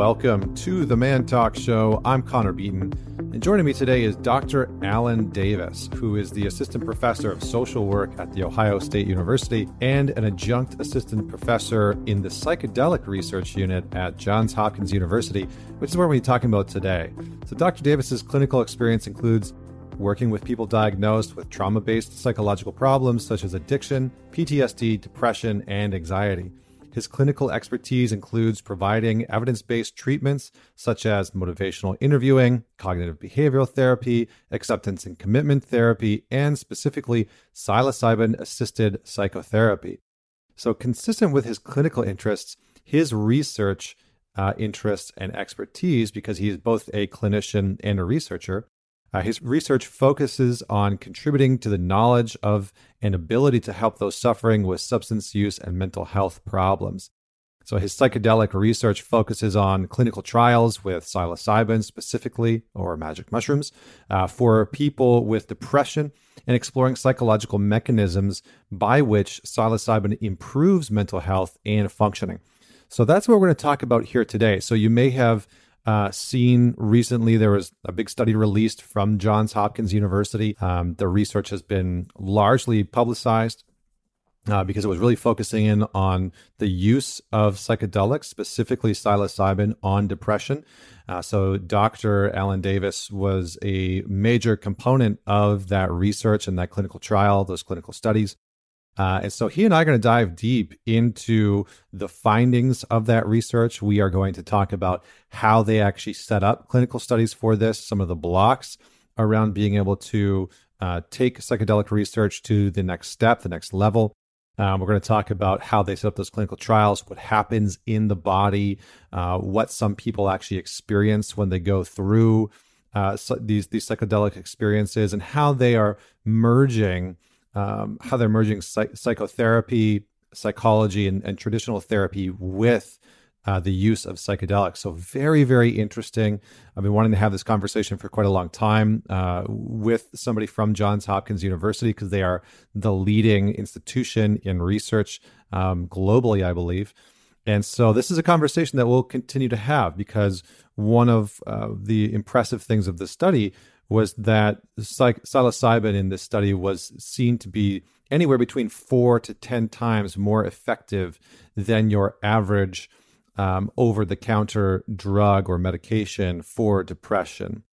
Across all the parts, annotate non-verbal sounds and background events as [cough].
welcome to the Man Talk Show. I'm Connor Beaton, and joining me today is Dr. Alan Davis, who is the Assistant Professor of Social Work at The Ohio State University and an Adjunct Assistant Professor in the Psychedelic Research Unit at Johns Hopkins University, which is what we're talking about today. So, Dr. Davis's clinical experience includes working with people diagnosed with trauma based psychological problems such as addiction, PTSD, depression, and anxiety. His clinical expertise includes providing evidence based treatments such as motivational interviewing, cognitive behavioral therapy, acceptance and commitment therapy, and specifically psilocybin assisted psychotherapy. So, consistent with his clinical interests, his research uh, interests and expertise, because he is both a clinician and a researcher, uh, his research focuses on contributing to the knowledge of and ability to help those suffering with substance use and mental health problems. So, his psychedelic research focuses on clinical trials with psilocybin specifically, or magic mushrooms, uh, for people with depression and exploring psychological mechanisms by which psilocybin improves mental health and functioning. So, that's what we're going to talk about here today. So, you may have uh, seen recently. There was a big study released from Johns Hopkins University. Um, the research has been largely publicized. Uh, because it was really focusing in on the use of psychedelics, specifically psilocybin, on depression. Uh, so, Dr. Alan Davis was a major component of that research and that clinical trial, those clinical studies. Uh, and so he and I are going to dive deep into the findings of that research. We are going to talk about how they actually set up clinical studies for this, some of the blocks around being able to uh, take psychedelic research to the next step, the next level. Um, we're going to talk about how they set up those clinical trials, what happens in the body, uh, what some people actually experience when they go through uh, so these these psychedelic experiences, and how they are merging um, how they're merging psych- psychotherapy, psychology, and, and, traditional therapy with uh, the use of psychedelics. So, very, very interesting. I've been wanting to have this conversation for quite a long time uh, with somebody from Johns Hopkins University because they are the leading institution in research um, globally, I believe. And so, this is a conversation that we'll continue to have because one of uh, the impressive things of this study was that psilocybin in this study was seen to be anywhere between four to 10 times more effective than your average um, over the counter drug or medication for depression.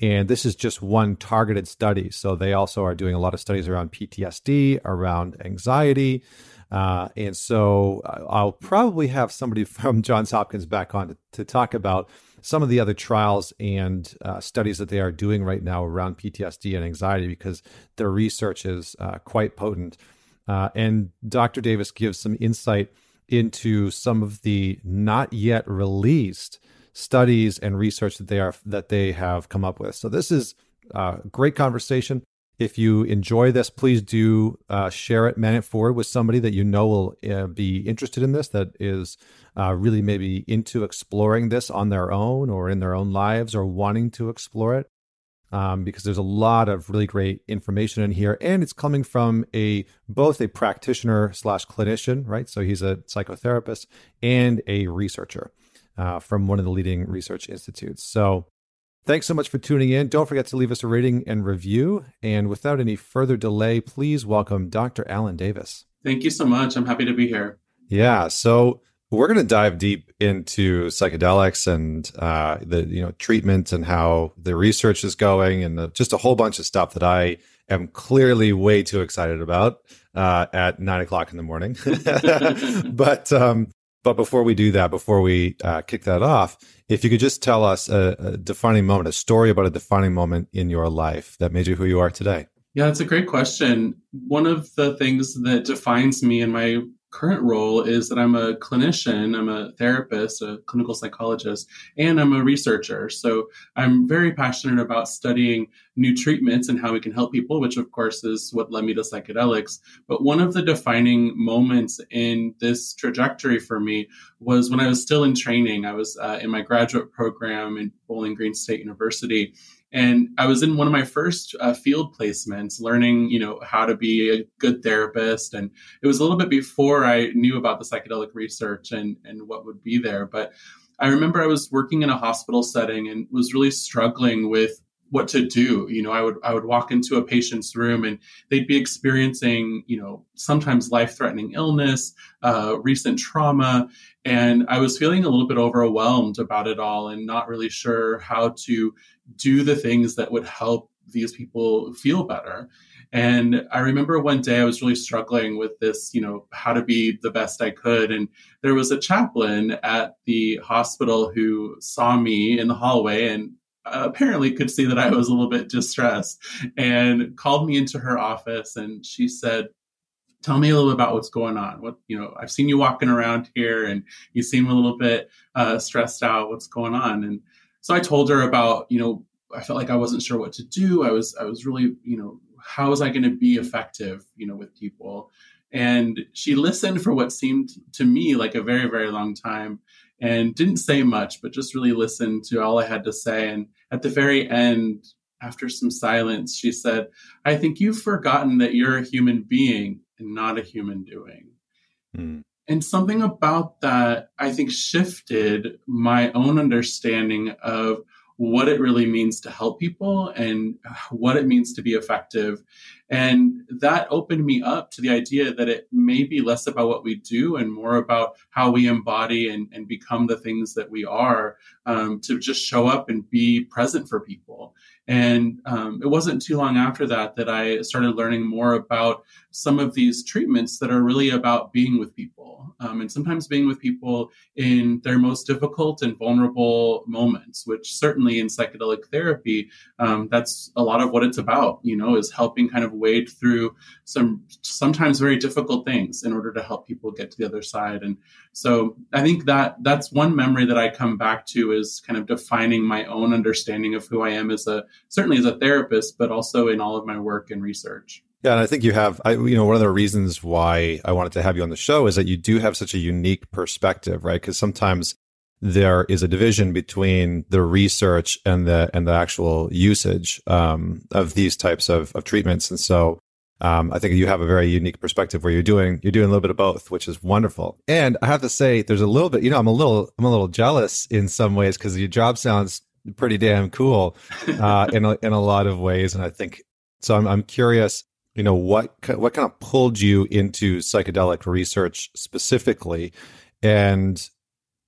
And this is just one targeted study. So they also are doing a lot of studies around PTSD, around anxiety. Uh, and so uh, I'll probably have somebody [laughs] from Johns Hopkins back on to, to talk about some of the other trials and uh, studies that they are doing right now around PTSD and anxiety because their research is uh, quite potent. Uh, and Dr. Davis gives some insight into some of the not yet released studies and research that they are that they have come up with. So this is a great conversation. If you enjoy this, please do uh, share it, man it forward with somebody that you know will uh, be interested in this, that is uh, really maybe into exploring this on their own or in their own lives or wanting to explore it. Um, because there's a lot of really great information in here, and it's coming from a both a practitioner slash clinician, right? So he's a psychotherapist and a researcher uh, from one of the leading research institutes. So Thanks so much for tuning in. Don't forget to leave us a rating and review. And without any further delay, please welcome Dr. Alan Davis. Thank you so much. I'm happy to be here. Yeah. So we're going to dive deep into psychedelics and uh, the you know treatment and how the research is going and the, just a whole bunch of stuff that I am clearly way too excited about uh, at nine o'clock in the morning. [laughs] [laughs] but um, but before we do that, before we uh, kick that off, if you could just tell us a, a, defining moment, a story about a defining moment in your life that made you who you are today. Yeah, that's a great question. One of the things that defines me in my current role is that I'm a clinician, I'm a therapist, a clinical psychologist, and I'm a researcher. So I'm very passionate about studying new treatments and how we can help people, which of course is what led me to psychedelics. But one of the defining moments in this trajectory for me was when I was still in training. I was uh, in my graduate program in Bowling Green State University and I was in one of my first uh, field placements, learning, you know, how to be a good therapist. And it was a little bit before I knew about the psychedelic research and and what would be there. But I remember I was working in a hospital setting and was really struggling with what to do. You know, I would I would walk into a patient's room and they'd be experiencing, you know, sometimes life threatening illness, uh, recent trauma, and I was feeling a little bit overwhelmed about it all and not really sure how to do the things that would help these people feel better. And I remember one day I was really struggling with this, you know, how to be the best I could. And there was a chaplain at the hospital who saw me in the hallway and apparently could see that I was a little bit distressed and called me into her office and she said, Tell me a little about what's going on. What, you know, I've seen you walking around here and you seem a little bit uh, stressed out. What's going on? And so I told her about, you know, I felt like I wasn't sure what to do. I was, I was really, you know, how was I going to be effective, you know, with people? And she listened for what seemed to me like a very, very long time and didn't say much, but just really listened to all I had to say. And at the very end, after some silence, she said, I think you've forgotten that you're a human being and not a human doing. Mm. And something about that, I think, shifted my own understanding of what it really means to help people and what it means to be effective. And that opened me up to the idea that it may be less about what we do and more about how we embody and, and become the things that we are um, to just show up and be present for people. And um, it wasn't too long after that that I started learning more about some of these treatments that are really about being with people um, and sometimes being with people in their most difficult and vulnerable moments, which certainly in psychedelic therapy, um, that's a lot of what it's about, you know, is helping kind of wade through some sometimes very difficult things in order to help people get to the other side. And so I think that that's one memory that I come back to is kind of defining my own understanding of who I am as a certainly as a therapist, but also in all of my work and research. Yeah, and I think you have, I, you know, one of the reasons why I wanted to have you on the show is that you do have such a unique perspective, right? Because sometimes there is a division between the research and the and the actual usage um, of these types of, of treatments, and so um, I think you have a very unique perspective where you're doing you're doing a little bit of both, which is wonderful. And I have to say, there's a little bit, you know, I'm a little I'm a little jealous in some ways because your job sounds pretty damn cool uh, in a, in a lot of ways, and I think so. I'm I'm curious you know what what kind of pulled you into psychedelic research specifically and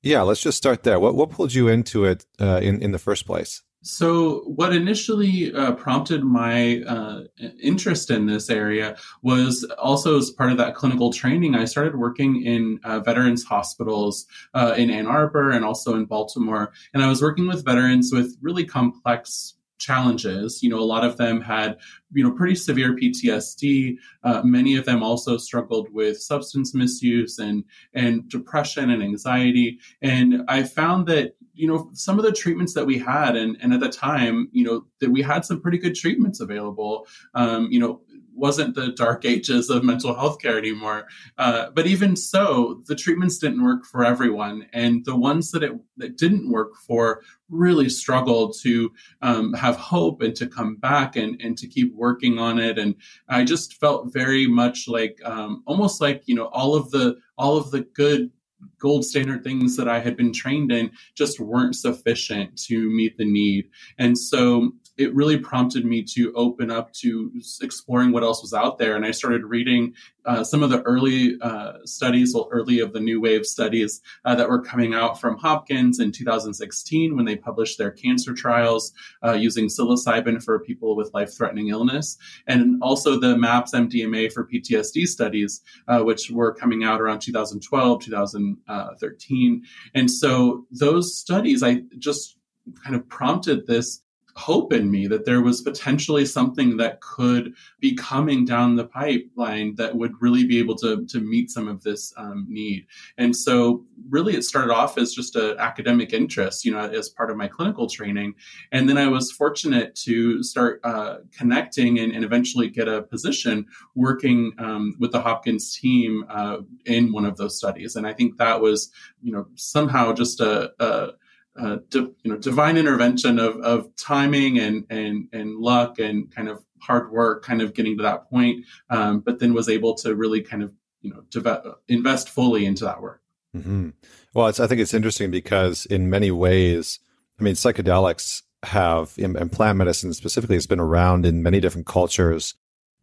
yeah let's just start there what what pulled you into it uh, in in the first place so, what initially uh, prompted my uh, interest in this area was also as part of that clinical training. I started working in uh, veterans hospitals uh, in Ann Arbor and also in Baltimore. And I was working with veterans with really complex challenges. You know, a lot of them had, you know, pretty severe PTSD. Uh, many of them also struggled with substance misuse and and depression and anxiety. And I found that you know some of the treatments that we had, and and at the time, you know, that we had some pretty good treatments available. Um, you know, wasn't the dark ages of mental health care anymore. Uh, but even so, the treatments didn't work for everyone, and the ones that it that didn't work for really struggled to um, have hope and to come back and and to keep working on it. And I just felt very much like um, almost like you know all of the all of the good gold standard things that I had been trained in just weren't sufficient to meet the need. And so it really prompted me to open up to exploring what else was out there. And I started reading uh, some of the early uh, studies, well, early of the new wave studies uh, that were coming out from Hopkins in 2016 when they published their cancer trials uh, using psilocybin for people with life threatening illness. And also the MAPS MDMA for PTSD studies, uh, which were coming out around 2012, 2013. And so those studies, I just kind of prompted this hope in me that there was potentially something that could be coming down the pipeline that would really be able to, to meet some of this um, need. And so, really, it started off as just an academic interest, you know, as part of my clinical training. And then I was fortunate to start uh, connecting and, and, eventually get a position working um, with the Hopkins team uh, in one of those studies. And I think that was, you know, somehow just a, a uh, di- you know divine intervention of, of timing and and and luck and kind of hard work kind of getting to that point um, but then was able to really kind of you know invest fully into that work Mm-hmm. Well, I think it's interesting because in many ways, I mean, psychedelics have, and plant medicine specifically, has been around in many different cultures.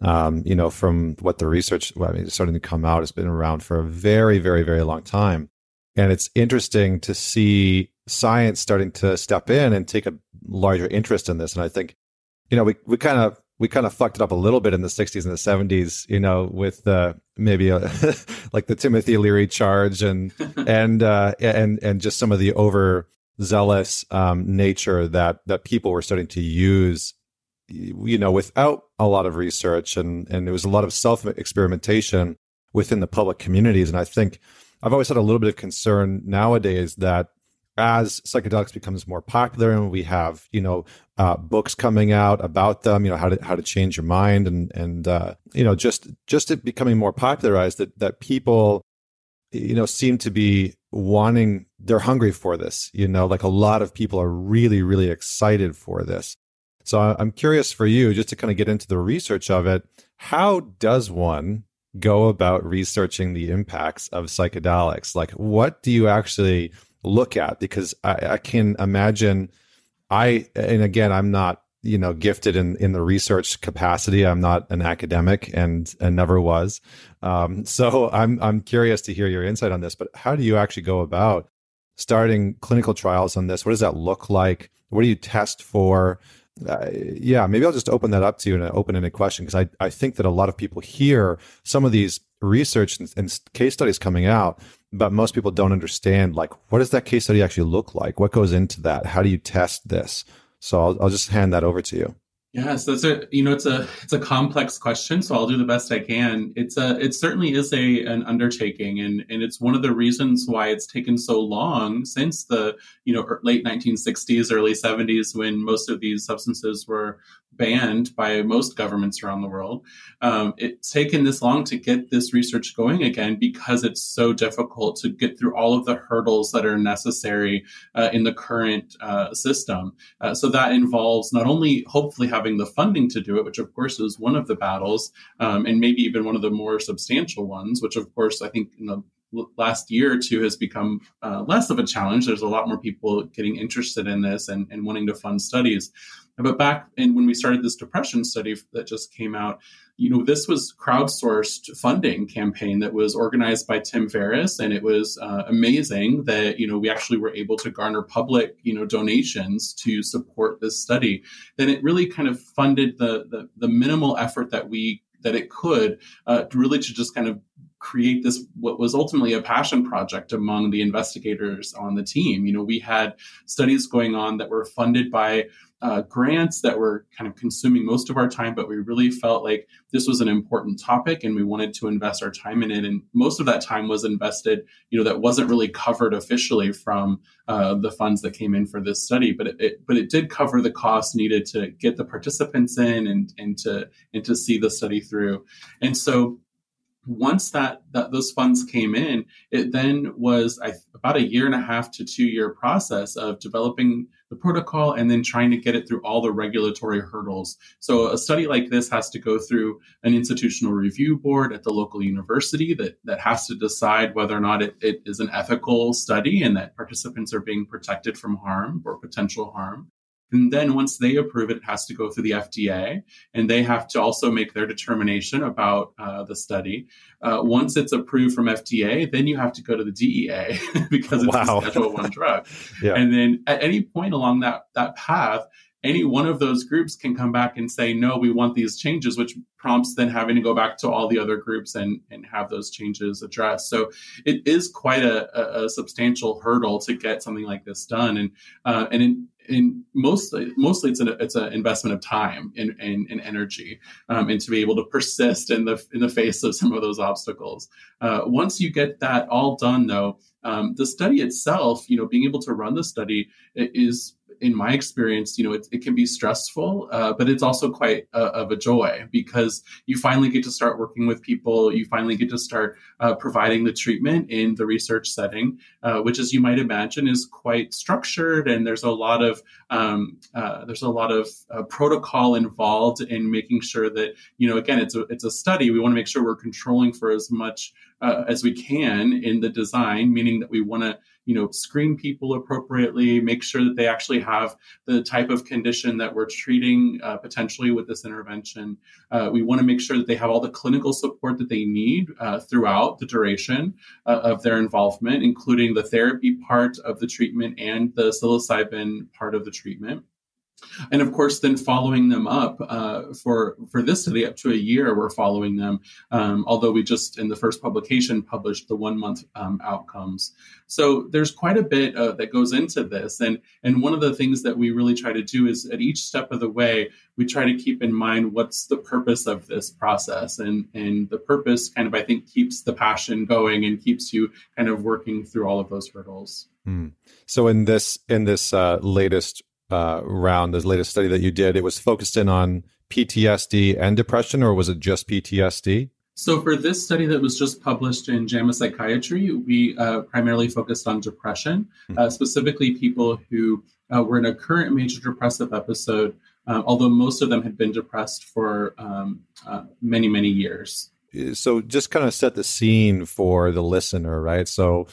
Um, you know, from what the research, well, I mean, starting to come out, it's been around for a very, very, very long time. And it's interesting to see science starting to step in and take a larger interest in this. And I think, you know, we, we kind of we kind of fucked it up a little bit in the 60s and the 70s, you know, with uh, maybe a, [laughs] like the Timothy Leary charge and [laughs] and uh, and and just some of the over zealous um, nature that that people were starting to use, you know, without a lot of research and and there was a lot of self experimentation within the public communities. And I think I've always had a little bit of concern nowadays that as psychedelics becomes more popular and we have you know uh, books coming out about them you know how to how to change your mind and and uh, you know just just it becoming more popularized that that people you know seem to be wanting they're hungry for this you know like a lot of people are really really excited for this. So i'm curious for you just to kind of get into the research of it. How does one go about researching the impacts of psychedelics? Like what do you actually look at? Because I, I can imagine I and again I'm not you know gifted in in the research capacity. I'm not an academic and and never was. Um, so i'm i'm curious to hear your insight on this but how do you actually go about starting clinical trials on this? What does that look like? What do you test for uh, yeah maybe i'll just open that up to you in an open-ended question because I, I think that a lot of people hear some of these research and, and case studies coming out but most people don't understand like what does that case study actually look like? What goes into that? How do you test this? So i'll, I'll just hand that over to you yeah, so it's a you know it's a it's a complex question, so I'll do the best I can. It's a it certainly is a an undertaking, and and it's one of the reasons why it's taken so long since the you know late 1960s, early 70s, when most of these substances were banned by most governments around the world. Um, it's taken this long to get this research going again because it's so difficult to get through all of the hurdles that are necessary uh, in the current uh, system. Uh, so that involves not only hopefully having the funding to do it, which of course is one of the battles, um, and maybe even one of the more substantial ones, which of course I think in the last year or two has become uh, less of a challenge. There's a lot more people getting interested in this and, and wanting to fund studies. But back in when we started this depression study that just came out, you know, this was crowdsourced funding campaign that was organized by Tim Ferriss, and it was uh, amazing that you know we actually were able to garner public you know donations to support this study. Then it really kind of funded the the, the minimal effort that we that it could uh, really to just kind of create this what was ultimately a passion project among the investigators on the team you know we had studies going on that were funded by uh, grants that were kind of consuming most of our time, but we really felt like this was an important topic and we wanted to invest our time in it. And most of that time was invested, you know, that wasn't really covered officially from uh, the funds that came in for this study, but it, it, but it did cover the costs needed to get the participants in and and to and to see the study through. And so once that, that those funds came in, it then was I, about a year and a half to two year process of developing the protocol and then trying to get it through all the regulatory hurdles. So a study like this has to go through an institutional review board at the local university that, that has to decide whether or not it, it is an ethical study and that participants are being protected from harm or potential harm. And then once they approve it, it has to go through the FDA, and they have to also make their determination about uh, the study. Uh, once it's approved from FDA, then you have to go to the DEA [laughs] because it's wow. a Schedule One drug. [laughs] yeah. And then at any point along that that path, any one of those groups can come back and say, no, we want these changes, which prompts then having to go back to all the other groups and, and have those changes addressed. So it is quite a, a, a substantial hurdle to get something like this done. And, uh, and in, in mostly mostly it's an it's an investment of time and, energy um, and to be able to persist in the in the face of some of those obstacles. Uh, once you get that all done though um, the study itself you know being able to run the study is in my experience, you know, it, it can be stressful, uh, but it's also quite uh, of a joy because you finally get to start working with people. You finally get to start uh, providing the treatment in the research setting, uh, which, as you might imagine, is quite structured, and there's a lot of um, uh, there's a lot of uh, protocol involved in making sure that you know, again, it's a it's a study. We want to make sure we're controlling for as much as we can in the design, meaning that we want to you know screen people appropriately make sure that they actually have the type of condition that we're treating uh, potentially with this intervention. Uh, we want to make sure that they have all the clinical support that they need uh, throughout the duration uh, of their involvement including the therapy part of the treatment and the psilocybin part of the treatment and of course then following them up uh, for for this study up to a year we're following them um, although we just in the first publication published the one month um, outcomes. So there's quite a bit uh, that goes into this. And and one of the things that we really try to do is at each step of the way we try to keep in mind what's the purpose of this process. And and the purpose kind of i think keeps the passion going and keeps you kind of working through all of those hurdles. Mm. so in this in this uh, latest uh, round, this latest study that you did, it was focused in on PTSD and depression, or was it just PTSD? So, for this study that was just published in JAMA Psychiatry, we uh, primarily focused on depression, mm-hmm. uh, specifically people who uh, were in a current major depressive episode, uh, although most of them had been depressed for um, uh, many, many years. So, just kind of set the scene for the listener, right? So,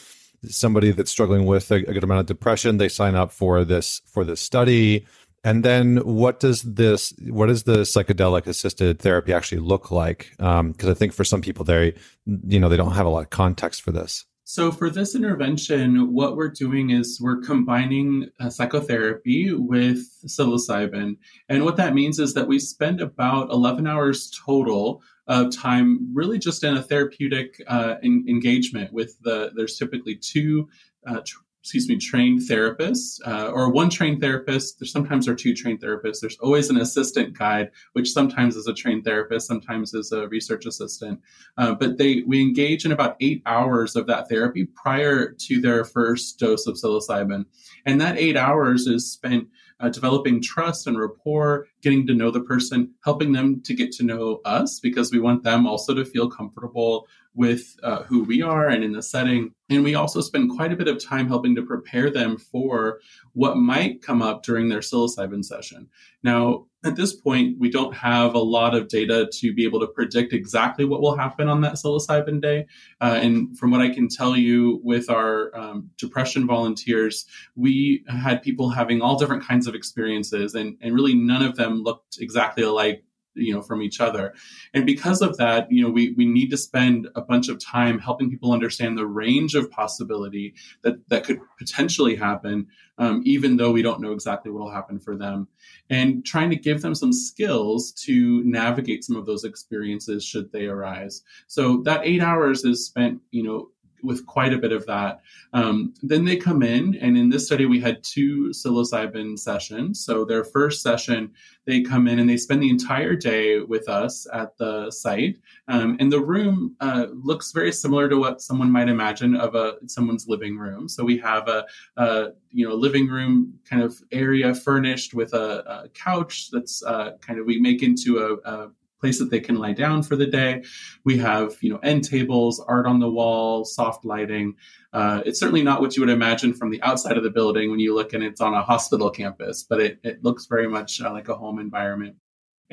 somebody that's struggling with a, a good amount of depression, they sign up for this for this study. And then what does this what does the psychedelic assisted therapy actually look like? Because um, I think for some people they you know they don't have a lot of context for this. So, for this intervention, what we're doing is we're combining uh, psychotherapy with psilocybin. And what that means is that we spend about 11 hours total of time really just in a therapeutic uh, in, engagement with the, there's typically two uh, tr- excuse me, trained therapists uh, or one trained therapist. There's sometimes there are two trained therapists. There's always an assistant guide, which sometimes is a trained therapist, sometimes is a research assistant. Uh, but they we engage in about eight hours of that therapy prior to their first dose of psilocybin, and that eight hours is spent uh, developing trust and rapport, getting to know the person, helping them to get to know us because we want them also to feel comfortable with uh, who we are and in the setting. And we also spend quite a bit of time helping to prepare them for what might come up during their psilocybin session. Now, at this point, we don't have a lot of data to be able to predict exactly what will happen on that psilocybin day. Uh, and from what I can tell you with our um, depression volunteers, we had people having all different kinds of experiences, and, and really none of them looked exactly alike you know from each other. And because of that you know we we need to spend a bunch of time helping people understand the range of possibility that that could potentially happen um, even though we don't know exactly what will happen for them. And trying to give them some skills to navigate some of those experiences should they arise. So that eight hours is spent you know with quite a bit of that. Um, then they come in, and in this study, we had two psilocybin sessions. So their first session, they come in and they spend the entire day with us at the site. Um, and the room uh, looks very similar to what someone might imagine of a someone's living room. So we have a, a you know living room kind of area furnished with a, a couch that's uh, kind of we make into a, a place that they can lie down for the day. We have, you know, end tables, art on the wall, soft lighting. Uh, it's certainly not what you would imagine from the outside of the building when you look and it's on a hospital campus, but it, it looks very much uh, like a home environment.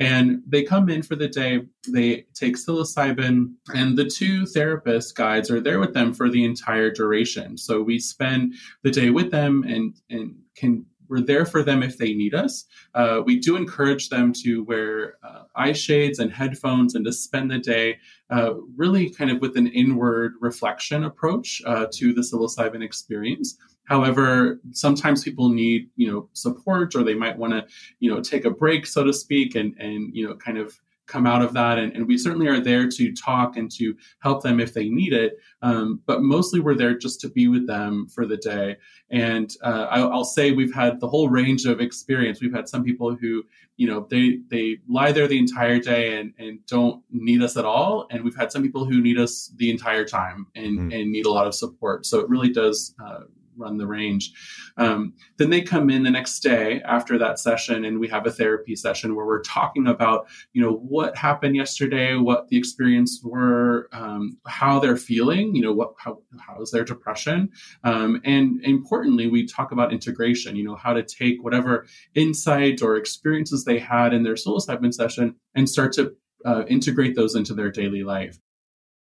And they come in for the day, they take psilocybin, and the two therapist guides are there with them for the entire duration. So we spend the day with them and, and can we're there for them if they need us. Uh, we do encourage them to wear uh, eye shades and headphones and to spend the day uh, really kind of with an inward reflection approach uh, to the psilocybin experience. However, sometimes people need, you know, support or they might want to, you know, take a break, so to speak, and and you know, kind of come out of that. And, and, we certainly are there to talk and to help them if they need it. Um, but mostly we're there just to be with them for the day. And uh, I, will say we've had the whole range of experience. We've had some people who, you know, they they lie there the entire day and, and don't need us at all. And we've had some people who need us the entire time and, mm. and need a lot of support. So it really does uh, run the range. Um, then they come in the next day after that session, and we have a therapy session where we're talking about, you know, what happened yesterday, what the experience were, um, how they're feeling, you know, what how how is their depression, um, and importantly, we talk about integration. You know, how to take whatever insight or experiences they had in their psilocybin session and start to uh, integrate those into their daily life.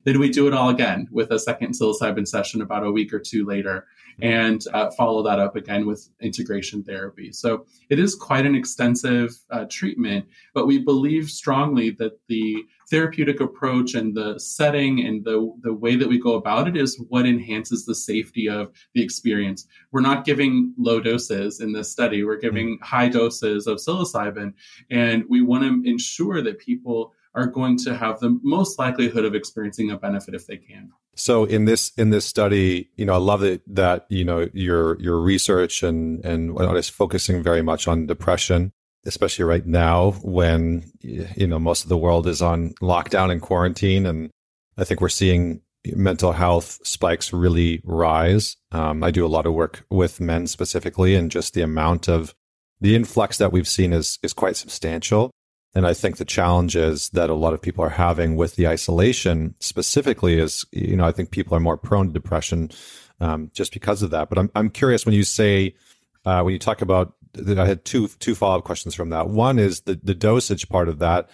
Then we do it all again with a second psilocybin session about a week or two later and uh, follow that up again with integration therapy. So it is quite an extensive uh, treatment, but we believe strongly that the therapeutic approach and the setting and the, the way that we go about it is what enhances the safety of the experience. We're not giving low doses in this study, we're giving mm-hmm. high doses of psilocybin, and we want to ensure that people are going to have the most likelihood of experiencing a benefit if they can. So in this in this study, you know, I love it that you know your your research and and whatnot is focusing very much on depression, especially right now when you know most of the world is on lockdown and quarantine, and I think we're seeing mental health spikes really rise. Um, I do a lot of work with men specifically, and just the amount of the influx that we've seen is is quite substantial. And I think the challenges that a lot of people are having with the isolation specifically is, you know, I think people are more prone to depression um, just because of that. But I'm, I'm curious when you say, uh, when you talk about, that, I had two, two follow up questions from that. One is the, the dosage part of that.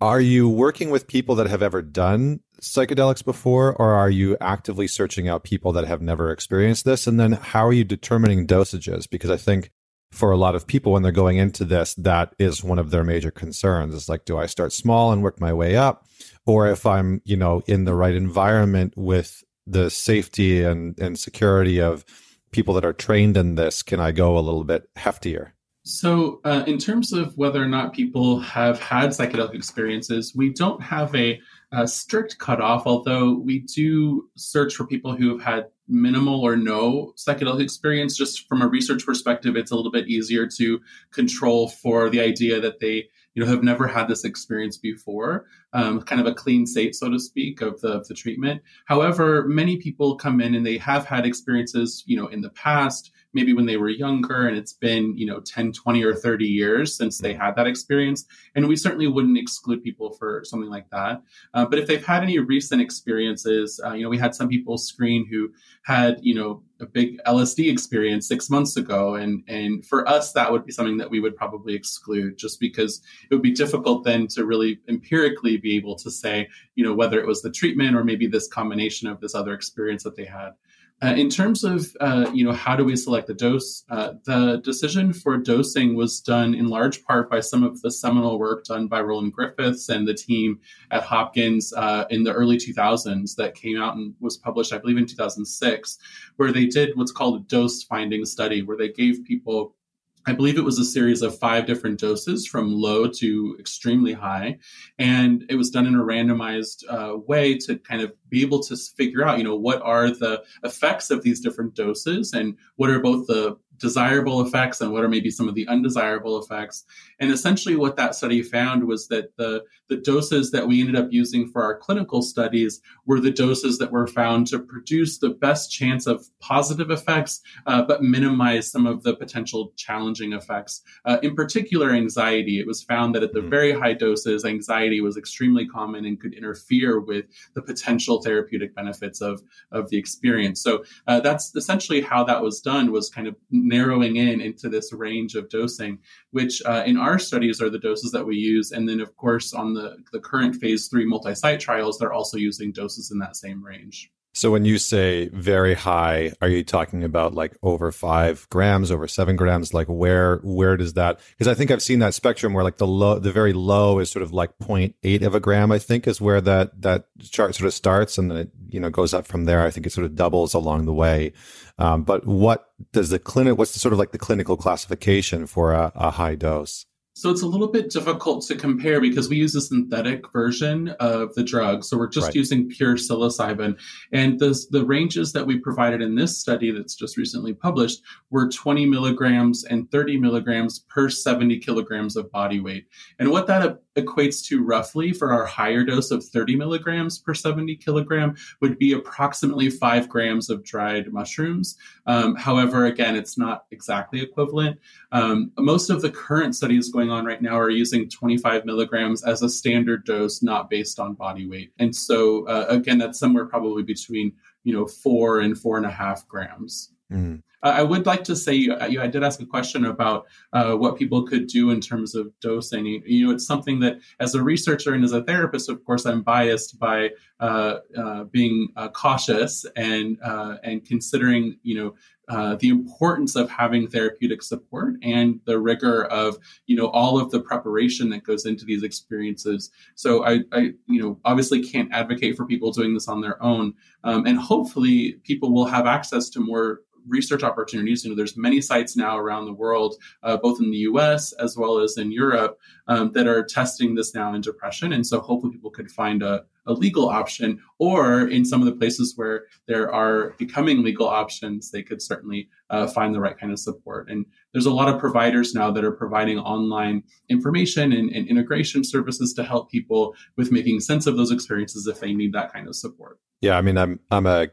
Are you working with people that have ever done psychedelics before, or are you actively searching out people that have never experienced this? And then how are you determining dosages? Because I think for a lot of people when they're going into this, that is one of their major concerns. It's like, do I start small and work my way up? Or if I'm, you know, in the right environment with the safety and, and security of people that are trained in this, can I go a little bit heftier? So, uh, in terms of whether or not people have had psychedelic experiences, we don't have a, a, strict cutoff, although we do search for people who have had minimal or no psychedelic experience. Just from a research perspective, it's a little bit easier to control for the idea that they you know have never had this experience before um, kind of a clean slate so to speak of the, of the treatment however many people come in and they have had experiences you know in the past maybe when they were younger and it's been you know 10 20 or 30 years since they had that experience. And we certainly wouldn't exclude people for something like that. Uh, but if they've had any recent experiences uh, you know we had some people screen who had you know a big lsd experience six months ago. And and for us that would be something that we would probably exclude just because it would be difficult then to really empirically be able to say you know whether it was the treatment or maybe this combination of this other experience that they had uh, in terms of uh, you know how do we select the dose, uh, the decision for dosing was done in large part by some of the seminal work done by Roland Griffiths and the team at Hopkins uh, in the early 2000s that came out and was published, I believe, in 2006, where they did what's called a dose finding study, where they gave people I believe it was a series of five different doses from low to extremely high. And it was done in a randomized uh, way to kind of be able to figure out, you know, what are the effects of these different doses and what are both the desirable effects and what are maybe some of the undesirable effects. And essentially, what that study found was that the, the doses that we ended up using for our clinical studies were the doses that were found to produce the best chance of positive effects, uh, but minimize some of the potential challenging effects. Uh, in particular, anxiety. It was found that at the mm-hmm. very high doses, anxiety was extremely common and could interfere with the potential therapeutic benefits of, of the experience. So uh, that's essentially how that was done. Was kind of narrowing in into this range of dosing, which uh, in our studies are the doses that we use. And then, of course, on the, the current phase three multi site trials, they're also using doses in that same range. So when you say very high, are you talking about like over five grams, over seven grams? Like where where does that? Because I think I've seen that spectrum where like the low, the very low is sort of like 0.8 of a gram. I think is where that that chart sort of starts, and then it you know goes up from there. I think it sort of doubles along the way. Um, but what does the clinic? What's the sort of like the clinical classification for a, a high dose? So it's a little bit difficult to compare because we use a synthetic version of the drug. So we're just right. using pure psilocybin. And the, the ranges that we provided in this study that's just recently published were 20 milligrams and 30 milligrams per 70 kilograms of body weight. And what that equates to roughly for our higher dose of 30 milligrams per 70 kilogram would be approximately five grams of dried mushrooms. Um, however, again, it's not exactly equivalent. Um, most of the current studies going on right now are using 25 milligrams as a standard dose, not based on body weight. And so, uh, again, that's somewhere probably between you know four and four and a half grams. Mm. I would like to say, you, I did ask a question about uh, what people could do in terms of dosing. You know, it's something that, as a researcher and as a therapist, of course, I'm biased by uh, uh, being uh, cautious and uh, and considering, you know, uh, the importance of having therapeutic support and the rigor of you know all of the preparation that goes into these experiences so i, I you know obviously can't advocate for people doing this on their own um, and hopefully people will have access to more research opportunities. You know, there's many sites now around the world, uh, both in the U.S. as well as in Europe, um, that are testing this now in depression. And so, hopefully, people could find a, a legal option, or in some of the places where there are becoming legal options, they could certainly uh, find the right kind of support. And there's a lot of providers now that are providing online information and, and integration services to help people with making sense of those experiences if they need that kind of support. Yeah, I mean, I'm I'm a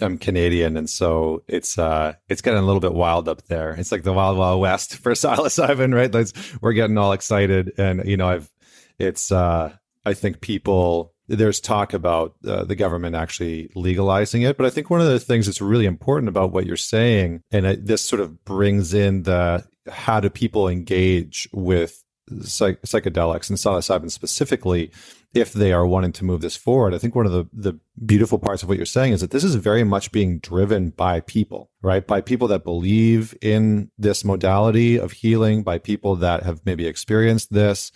I'm Canadian, and so it's uh it's getting a little bit wild up there. It's like the wild wild west [laughs] for psilocybin, right? That's, we're getting all excited, and you know, I've it's uh I think people there's talk about uh, the government actually legalizing it, but I think one of the things that's really important about what you're saying, and it, this sort of brings in the how do people engage with psych- psychedelics and psilocybin specifically if they are wanting to move this forward. I think one of the, the beautiful parts of what you're saying is that this is very much being driven by people, right? By people that believe in this modality of healing, by people that have maybe experienced this,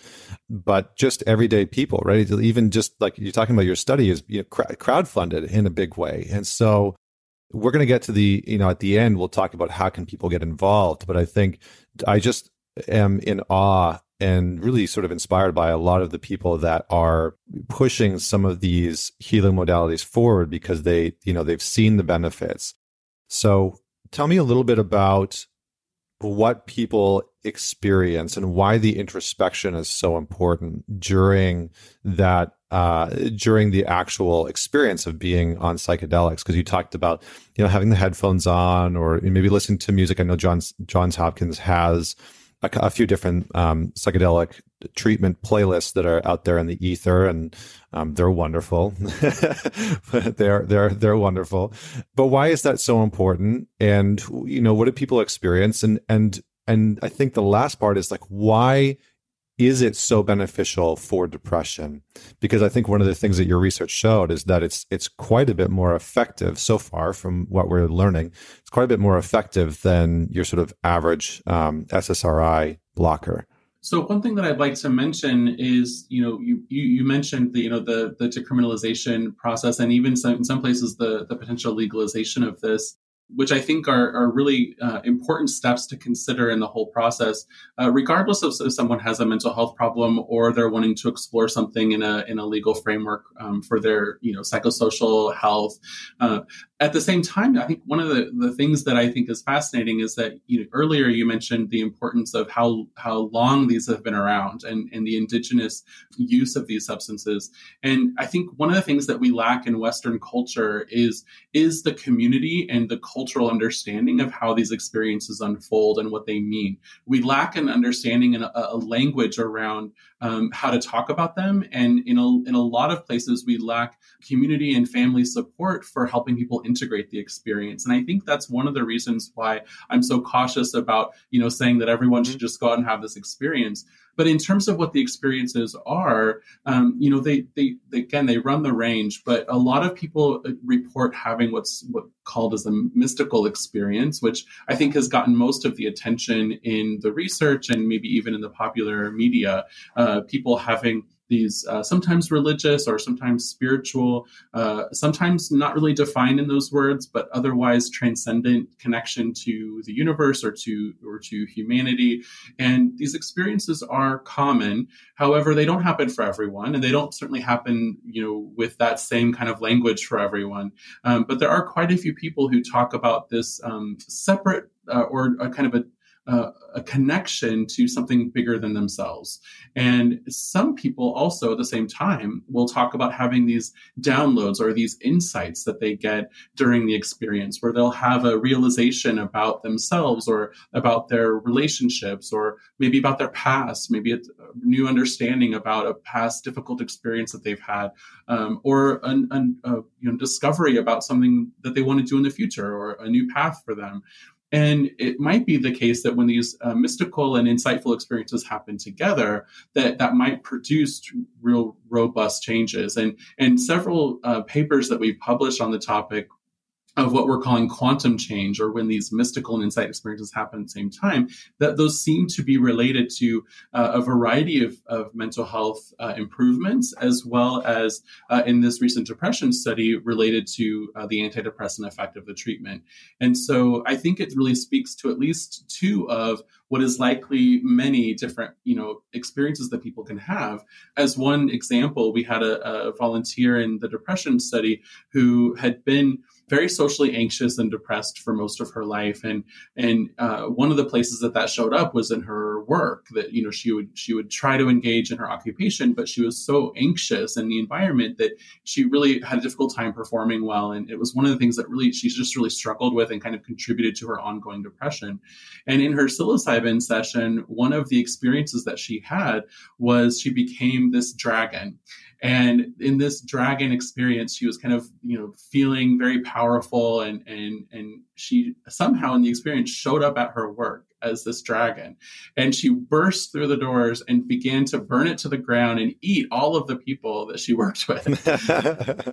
but just everyday people, right? Even just like you're talking about your study is you know, crowdfunded in a big way. And so we're going to get to the, you know, at the end, we'll talk about how can people get involved. But I think I just am in awe and really sort of inspired by a lot of the people that are pushing some of these healing modalities forward because they, you know, they've seen the benefits. So tell me a little bit about what people experience and why the introspection is so important during that uh, during the actual experience of being on psychedelics because you talked about you know having the headphones on or maybe listening to music i know johns johns hopkins has a, a few different um, psychedelic treatment playlists that are out there in the ether, and um, they're wonderful. [laughs] they're they're they're wonderful. But why is that so important? And you know, what do people experience? And and and I think the last part is like, why is it so beneficial for depression? Because I think one of the things that your research showed is that it's it's quite a bit more effective so far from what we're learning. It's quite a bit more effective than your sort of average um, SSRI blocker. So one thing that I'd like to mention is, you know, you, you, you mentioned the, you know, the, the decriminalization process and even some, in some places the, the potential legalization of this which I think are, are really uh, important steps to consider in the whole process, uh, regardless of if someone has a mental health problem or they're wanting to explore something in a in a legal framework um, for their you know psychosocial health. Uh, at the same time, I think one of the, the things that I think is fascinating is that you know, earlier you mentioned the importance of how how long these have been around and, and the indigenous use of these substances. And I think one of the things that we lack in Western culture is is the community and the cultural understanding of how these experiences unfold and what they mean. We lack an understanding and a, a language around um, how to talk about them, and in a in a lot of places we lack community and family support for helping people integrate the experience. And I think that's one of the reasons why I'm so cautious about, you know, saying that everyone should mm-hmm. just go out and have this experience. But in terms of what the experiences are, um, you know, they, they, they, again they run the range. But a lot of people uh, report having what's what called as a mystical experience, which I think has gotten most of the attention in the research and maybe even in the popular media. Uh, people having these uh, sometimes religious or sometimes spiritual, uh, sometimes not really defined in those words, but otherwise transcendent connection to the universe or to or to humanity. And these experiences are common. However, they don't happen for everyone, and they don't certainly happen, you know, with that same kind of language for everyone. Um, but there are quite a few people who talk about this um, separate uh, or a kind of a uh, a connection to something bigger than themselves. And some people also at the same time will talk about having these downloads or these insights that they get during the experience where they'll have a realization about themselves or about their relationships or maybe about their past, maybe a new understanding about a past difficult experience that they've had um, or a, a you know, discovery about something that they want to do in the future or a new path for them. And it might be the case that when these uh, mystical and insightful experiences happen together, that that might produce real robust changes. And and several uh, papers that we've published on the topic of what we're calling quantum change, or when these mystical and insight experiences happen at the same time, that those seem to be related to uh, a variety of, of mental health uh, improvements, as well as uh, in this recent depression study related to uh, the antidepressant effect of the treatment. And so I think it really speaks to at least two of what is likely many different you know experiences that people can have as one example we had a, a volunteer in the depression study who had been very socially anxious and depressed for most of her life. And and uh, one of the places that that showed up was in her work that you know she would she would try to engage in her occupation but she was so anxious in the environment that she really had a difficult time performing well. And it was one of the things that really she's just really struggled with and kind of contributed to her ongoing depression. And in her psilocybin session one of the experiences that she had was she became this dragon and in this dragon experience, she was kind of, you know, feeling very powerful and and and she somehow in the experience showed up at her work as this dragon. And she burst through the doors and began to burn it to the ground and eat all of the people that she [laughs] worked with.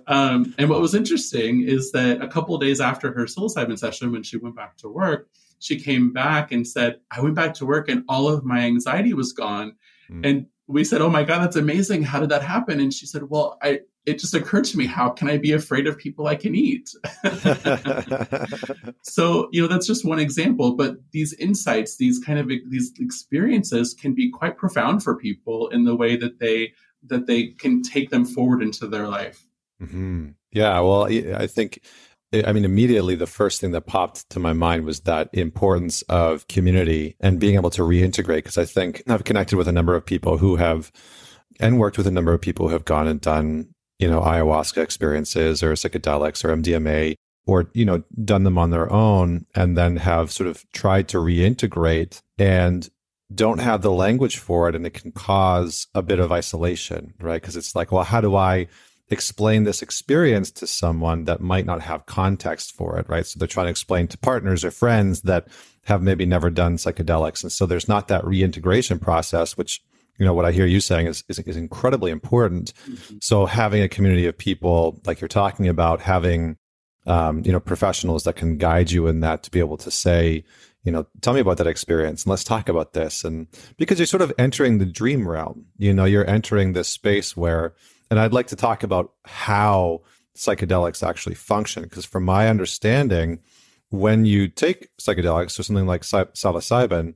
[laughs] um, and what was interesting is that a couple days after her psilocybin session, when she went back to work, she came back and said, I went back to work and all of my anxiety was gone. Mm. And we said, "Oh my God, that's amazing! How did that happen?" And she said, "Well, I it just occurred to me, how can I be afraid of people I can eat?" [laughs] so you know that's just one example, but these insights, these kind of these experiences, can be quite profound for people in the way that they that they can take them forward into their life. Mm-hmm. Yeah, well, I think I mean, immediately the first thing that popped to my mind was that importance of community and being able to reintegrate. Because I think I've connected with a number of people who have, and worked with a number of people who have gone and done, you know, ayahuasca experiences or psychedelics or MDMA or, you know, done them on their own and then have sort of tried to reintegrate and don't have the language for it. And it can cause a bit of isolation, right? Because it's like, well, how do I explain this experience to someone that might not have context for it, right? So they're trying to explain to partners or friends that have maybe never done psychedelics. And so there's not that reintegration process, which, you know, what I hear you saying is, is, is incredibly important. Mm-hmm. So having a community of people like you're talking about, having, um, you know, professionals that can guide you in that to be able to say, you know, tell me about that experience and let's talk about this. And because you're sort of entering the dream realm, you know, you're entering this space where, and I'd like to talk about how psychedelics actually function. Because from my understanding, when you take psychedelics or something like psilocybin,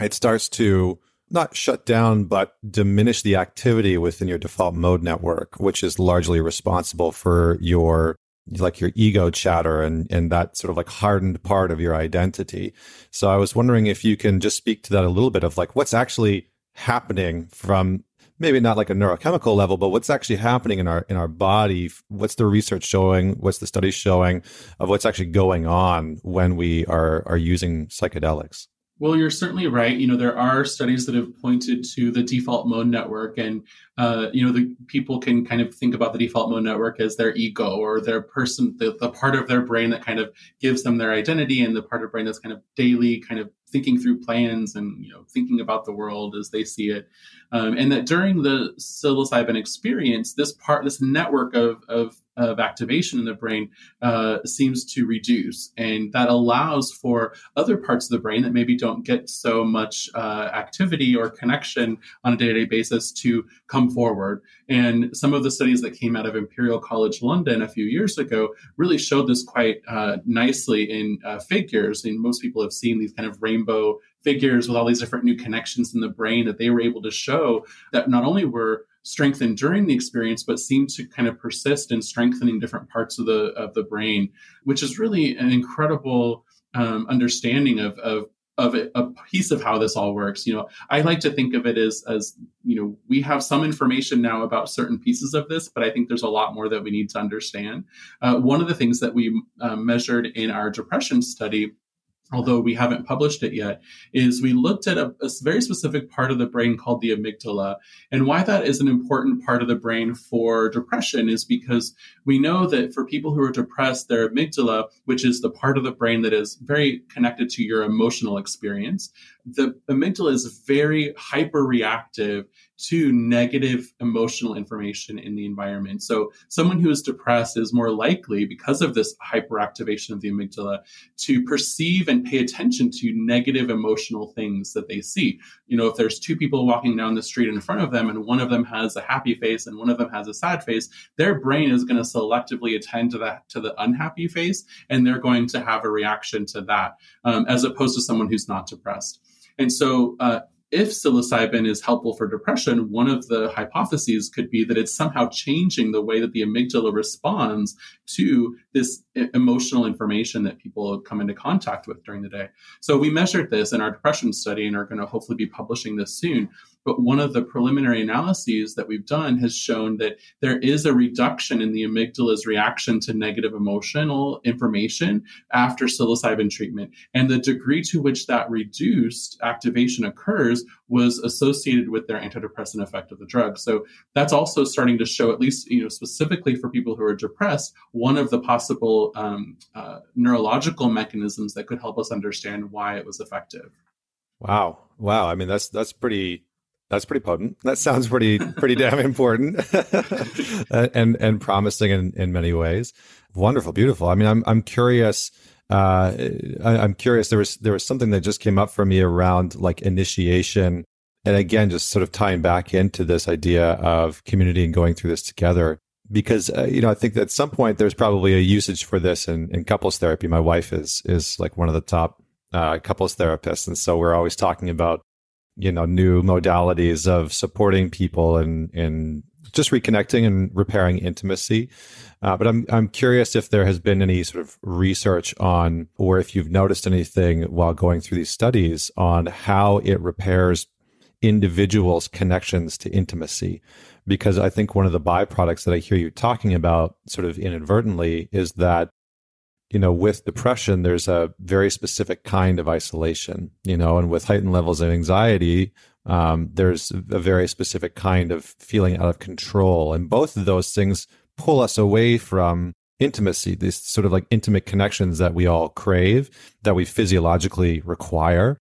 it starts to not shut down, but diminish the activity within your default mode network, which is largely responsible for your like your ego chatter and and that sort of like hardened part of your identity. So I was wondering if you can just speak to that a little bit of like what's actually happening from maybe not like a neurochemical level, but what's actually happening in our in our body? What's the research showing? What's the studies showing of what's actually going on when we are are using psychedelics? Well, you're certainly right. You know, there are studies that have pointed to the default mode network, and uh, you know, the people can kind of think about the default mode network as their ego or their person, the, the part of their brain that kind of gives them their identity, and the part of brain that's kind of daily kind of thinking through plans and you know thinking about the world as they see it. Um, and that during the psilocybin experience, this part, this network of of of activation in the brain uh, seems to reduce. And that allows for other parts of the brain that maybe don't get so much uh, activity or connection on a day to day basis to come forward. And some of the studies that came out of Imperial College London a few years ago really showed this quite uh, nicely in uh, figures. And most people have seen these kind of rainbow figures with all these different new connections in the brain that they were able to show that not only were strengthened during the experience, but seem to kind of persist in strengthening different parts of the of the brain, which is really an incredible um, understanding of of of a piece of how this all works. You know, I like to think of it as as you know we have some information now about certain pieces of this, but I think there's a lot more that we need to understand. Uh, one of the things that we uh, measured in our depression study although we haven't published it yet, is we looked at a, a, very specific part of the brain called the amygdala. And why that is an important part of the brain for depression is because we know that for people who are depressed, their amygdala, which is the part of the brain that is very connected to your emotional experience, the amygdala is very hyper reactive to negative emotional information in the environment. So, someone who is depressed is more likely, because of this hyperactivation of the amygdala, to perceive and pay attention to negative emotional things that they see. You know, if there's two people walking down the street in front of them and one of them has a happy face and one of them has a sad face, their brain is going to selectively attend to that to the unhappy face, and they're going to have a reaction to that, um, as opposed to someone who's not depressed. And so, uh, if psilocybin is helpful for depression, one of the hypotheses could be that it's somehow changing the way that the amygdala responds to this emotional information that people come into contact with during the day. So we measured this in our depression study and are going to hopefully be publishing this soon. But one of the preliminary analyses that we've done has shown that there is a reduction in the amygdala's reaction to negative emotional information after psilocybin treatment. And the degree to which that reduced activation occurs was associated with their antidepressant effect of the drug. So that's also starting to show, at least, you know, specifically for people who are depressed, one of the possible um, uh, neurological mechanisms that could help us understand why it was effective. Wow. Wow. I mean, that's, that's pretty, that's pretty potent. That sounds pretty pretty damn [laughs] important, [laughs] and and promising in in many ways. Wonderful, beautiful. I mean, I'm I'm curious. Uh, I, I'm curious. There was there was something that just came up for me around like initiation, and again, just sort of tying back into this idea of community and going through this together. Because uh, you know, I think at some point there's probably a usage for this in, in couples therapy. My wife is is like one of the top uh, couples therapists, and so we're always talking about you know new modalities of supporting people and and just reconnecting and repairing intimacy. Uh, but I'm I'm curious if there has been any sort of research on, or if you've noticed anything while going through these studies on how it repairs individuals' connections to intimacy. Because I think one of the byproducts that I hear you talking about, sort of inadvertently, is that you know, with depression, there's a very specific kind of isolation, you know, and with heightened levels of anxiety, um, there's a very specific kind of feeling out of control. And both of those things pull us away from intimacy, these sort of like intimate connections that we all crave, that we physiologically require.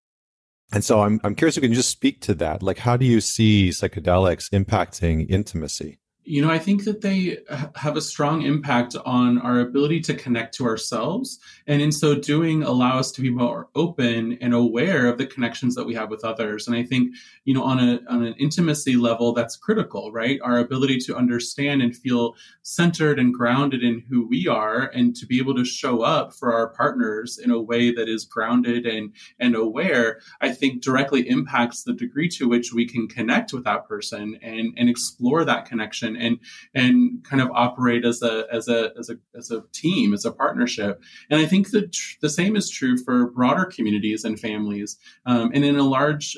And so I'm, I'm curious if you can just speak to that. Like, how do you see psychedelics impacting intimacy? You know, I think that they have a strong impact on our ability to connect to ourselves. And in so doing, allow us to be more open and aware of the connections that we have with others. And I think, you know, on, a, on an intimacy level, that's critical, right? Our ability to understand and feel centered and grounded in who we are and to be able to show up for our partners in a way that is grounded and, and aware, I think directly impacts the degree to which we can connect with that person and, and explore that connection and and kind of operate as a as a as a as a team, as a partnership. And I think that the same is true for broader communities and families. Um, and in a large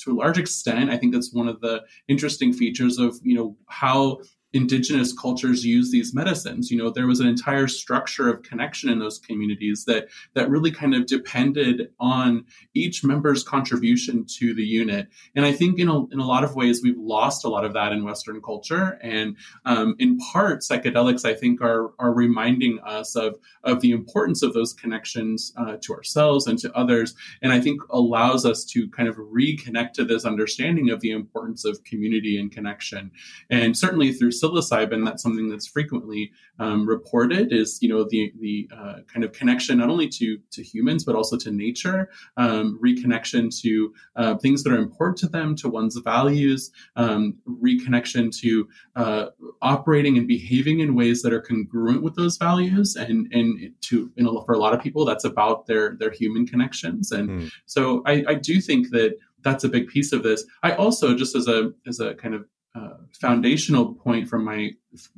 to a large extent, I think that's one of the interesting features of you know how indigenous cultures use these medicines. You know there was an entire structure of connection in those communities that that really kind of depended on each member's contribution to the unit. And i think in a, in a lot of ways we've lost a lot of that in western culture. And um, in part psychedelics i think are are reminding us of of the importance of those connections uh, to ourselves and to others and i think allows us to kind of reconnect to this understanding of the importance of community and connection. And certainly through psilocybin, that's something that's frequently um, reported is, you know, the the uh, kind of connection not only to to humans but also to nature, um, reconnection to uh, things that are important to them, to one's values, um, reconnection to uh, operating and behaving in ways that are congruent with those values, and and to you know, for a lot of people, that's about their their human connections, and mm. so I, I do think that that's a big piece of this. I also, just as a as a kind of uh, foundational point from my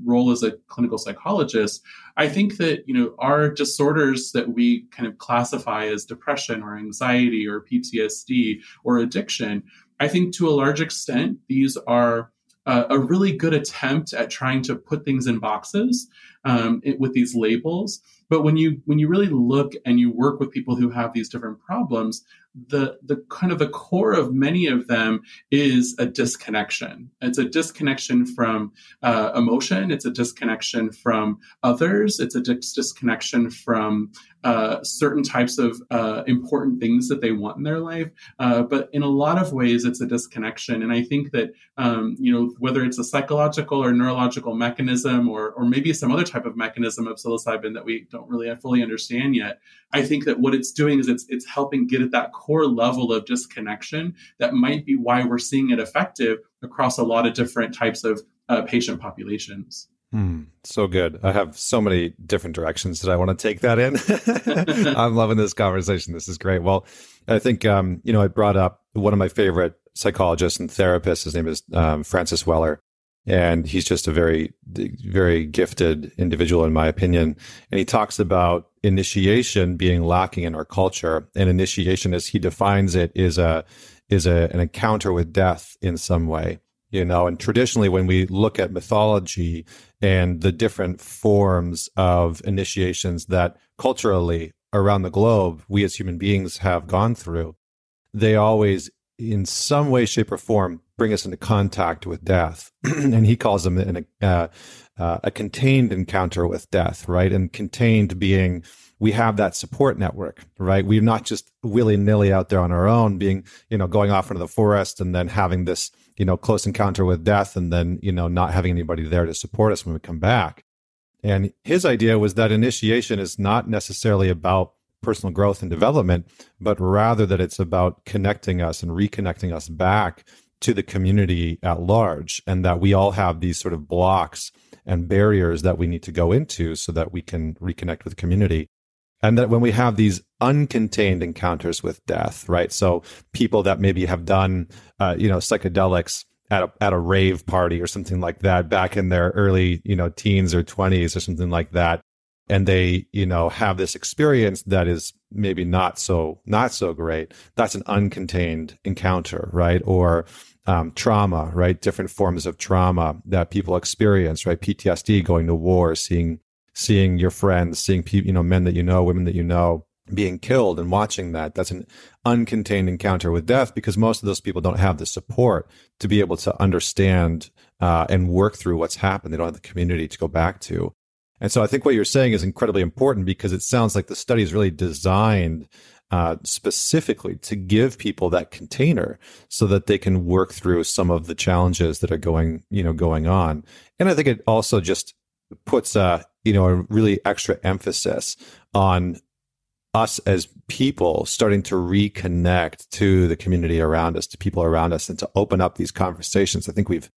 role as a clinical psychologist, I think that you know our disorders that we kind of classify as depression or anxiety or PTSD or addiction, I think to a large extent these are uh, a really good attempt at trying to put things in boxes um, it, with these labels. But when you when you really look and you work with people who have these different problems, the the kind of the core of many of them is a disconnection. It's a disconnection from uh, emotion. It's a disconnection from others. It's a dis- disconnection from uh, certain types of uh, important things that they want in their life. Uh, but in a lot of ways, it's a disconnection. And I think that um, you know whether it's a psychological or neurological mechanism, or or maybe some other type of mechanism of psilocybin that we don't really fully understand yet, I think that what it's doing is it's it's helping get at that core level of disconnection that might be why we're seeing it effective across a lot of different types of uh, patient populations. Mm, so good. I have so many different directions that I want to take that in. [laughs] I'm loving this conversation. This is great. Well, I think um, you know I brought up one of my favorite psychologists and therapists. His name is um, Francis Weller, and he's just a very very gifted individual in my opinion. And he talks about initiation being lacking in our culture. And initiation as he defines it is a is a, an encounter with death in some way you know? And traditionally when we look at mythology and the different forms of initiations that culturally around the globe we as human beings have gone through they always in some way shape or form bring us into contact with death. [clears throat] and he calls them uh, uh, a contained encounter with death, right? And contained being we have that support network, right? We're not just willy nilly out there on our own, being, you know, going off into the forest and then having this, you know, close encounter with death and then, you know, not having anybody there to support us when we come back. And his idea was that initiation is not necessarily about personal growth and development, but rather that it's about connecting us and reconnecting us back to the community at large, and that we all have these sort of blocks and barriers that we need to go into so that we can reconnect with community. And that when we have these uncontained encounters with death, right? So people that maybe have done, uh, you know, psychedelics at a, at a rave party or something like that back in their early, you know, teens or 20s or something like that. And they, you know, have this experience that is maybe not so, not so great. That's an uncontained encounter, right? Or um, trauma, right? Different forms of trauma that people experience, right? PTSD, going to war, seeing seeing your friends, seeing people, you know, men that you know, women that you know being killed and watching that. That's an uncontained encounter with death because most of those people don't have the support to be able to understand uh, and work through what's happened. They don't have the community to go back to. And so I think what you're saying is incredibly important because it sounds like the study is really designed uh, specifically to give people that container so that they can work through some of the challenges that are going, you know, going on. And I think it also just puts a, you know, a really extra emphasis on us as people starting to reconnect to the community around us, to people around us, and to open up these conversations. I think we've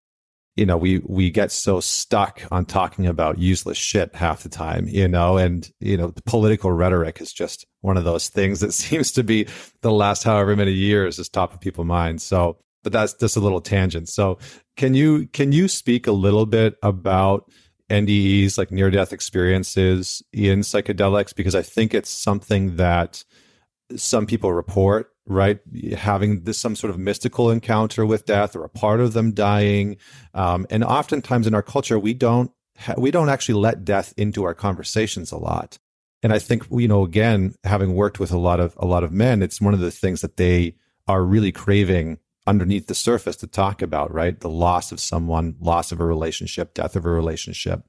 you know, we, we get so stuck on talking about useless shit half the time, you know, and, you know, the political rhetoric is just one of those things that [laughs] seems to be the last however many years is top of people's minds. So, but that's just a little tangent. So can you, can you speak a little bit about NDEs, like near death experiences in psychedelics? Because I think it's something that some people report right? Having this some sort of mystical encounter with death or a part of them dying. Um, and oftentimes in our culture, we don't ha- we don't actually let death into our conversations a lot. And I think you know, again, having worked with a lot of a lot of men, it's one of the things that they are really craving underneath the surface to talk about, right? The loss of someone, loss of a relationship, death of a relationship.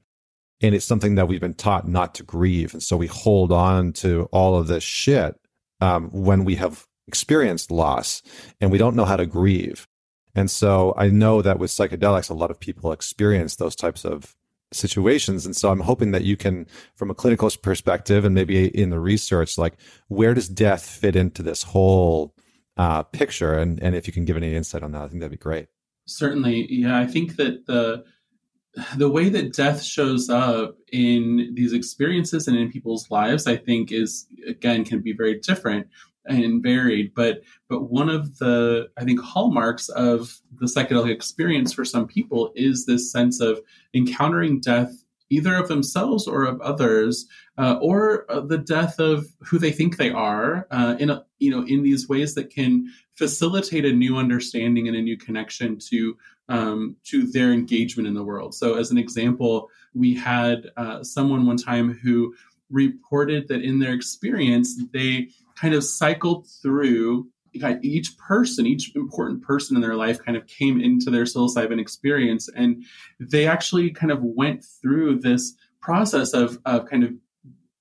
And it's something that we've been taught not to grieve. And so we hold on to all of this shit um, when we have experienced loss and we don't know how to grieve. And so I know that with psychedelics, a lot of people experience those types of situations. And so I'm hoping that you can, from a clinical perspective and maybe in the research, like where does death fit into this whole uh, picture? And, and if you can give any insight on that, I think that'd be great. Certainly. Yeah. I think that the, the way that death shows up in these experiences and in people's lives, I think is again can be very different and varied. But but one of the I think hallmarks of the psychedelic experience for some people is this sense of encountering death either of themselves or of others, uh, or uh, the death of who they think they are, uh, in a, you know in these ways that can facilitate a new understanding and a new connection to um, to their engagement in the world. So, as an example, we had uh, someone one time who reported that in their experience they kind of cycled through each person, each important person in their life kind of came into their psilocybin experience. And they actually kind of went through this process of, of kind of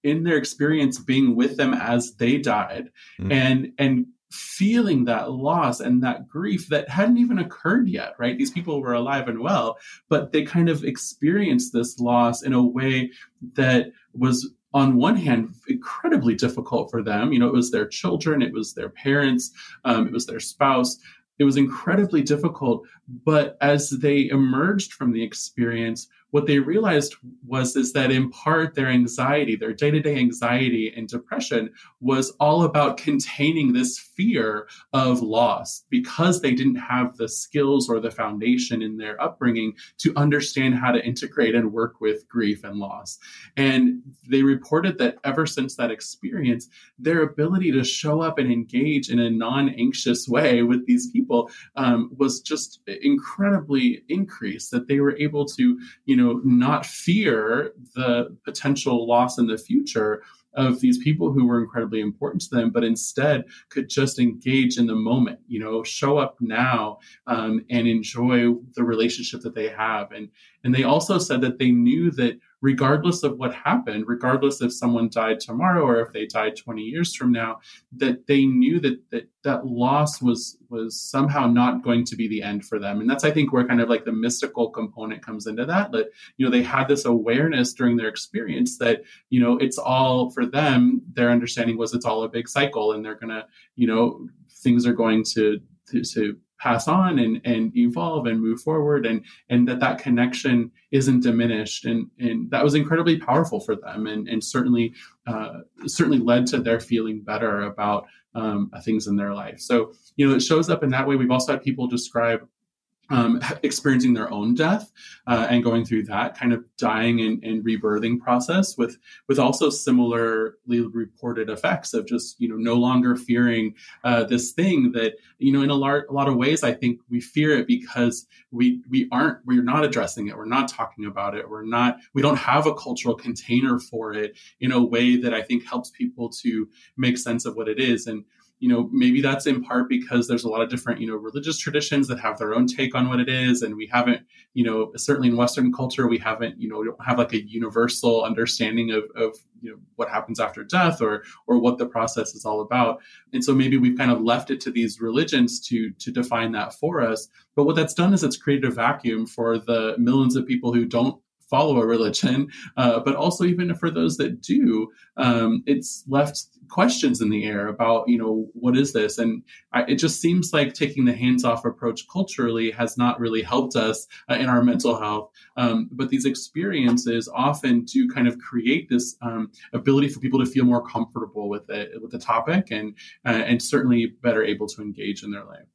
in their experience being with them as they died mm-hmm. and, and feeling that loss and that grief that hadn't even occurred yet, right? These people were alive and well, but they kind of experienced this loss in a way that was on one hand incredibly difficult for them. You know it was their children it was their parents um, it was their spouse. It was incredibly difficult but as they emerged from the experience what they realized was is that in part their anxiety their day-to-day anxiety and depression was all about containing this fear of loss because they didn't have the skills or the foundation in their upbringing to understand how to integrate and work with grief and loss. And they reported that ever since that experience their ability to show up and engage in a non-anxious way with these people um, was just incredibly increased that they were able to you know not fear the potential loss in the future of these people who were incredibly important to them, but instead could just engage in the moment, you know, show up now um, and enjoy the relationship that they have. And and they also said that they knew that regardless of what happened, regardless if someone died tomorrow or if they died 20 years from now, that they knew that that, that loss was was somehow not going to be the end for them. And that's I think where kind of like the mystical component comes into that. That, you know, they had this awareness during their experience that, you know, it's all for them, their understanding was it's all a big cycle and they're gonna, you know, things are going to to, to pass on and, and evolve and move forward and and that that connection isn't diminished. And and that was incredibly powerful for them and and certainly uh, certainly led to their feeling better about um, things in their life. So you know it shows up in that way. We've also had people describe um, experiencing their own death uh, and going through that kind of dying and, and, rebirthing process with with also similarly reported effects of just you know no longer fearing uh, this thing that you know in a, lar- a lot of ways I think we fear it because we we aren't we're not addressing it. We're not talking about it. We're not we don't have a cultural container for it in a way that I think helps people to make sense of what it is. And you know maybe that's in part because there's a lot of different you know religious traditions that have their own take on what it is and we haven't you know certainly in western culture we haven't you know don't have like a universal understanding of, of you know what happens after death or or what the process is all about. And so maybe we've kind of left it to these religions to to define that for us. But what that's done is it's created a vacuum for the millions of people who don't follow a religion, uh, but also even for those that do, um, it's left questions in the air about, you know, what is this? And I, it just seems like taking the hands off approach culturally has not really helped us uh, in our mental health. Um, but these experiences often do kind of create this um, ability for people to feel more comfortable with it, with the topic, and uh, and certainly better able to engage in their life.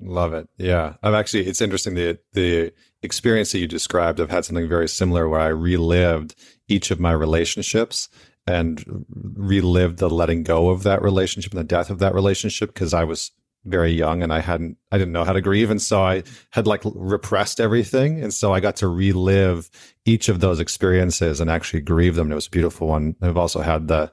Love it. Yeah. I've actually, it's interesting the, the experience that you described. I've had something very similar where I relived each of my relationships and relived the letting go of that relationship and the death of that relationship because I was very young and I hadn't, I didn't know how to grieve. And so I had like repressed everything. And so I got to relive each of those experiences and actually grieve them. And it was a beautiful one. I've also had the,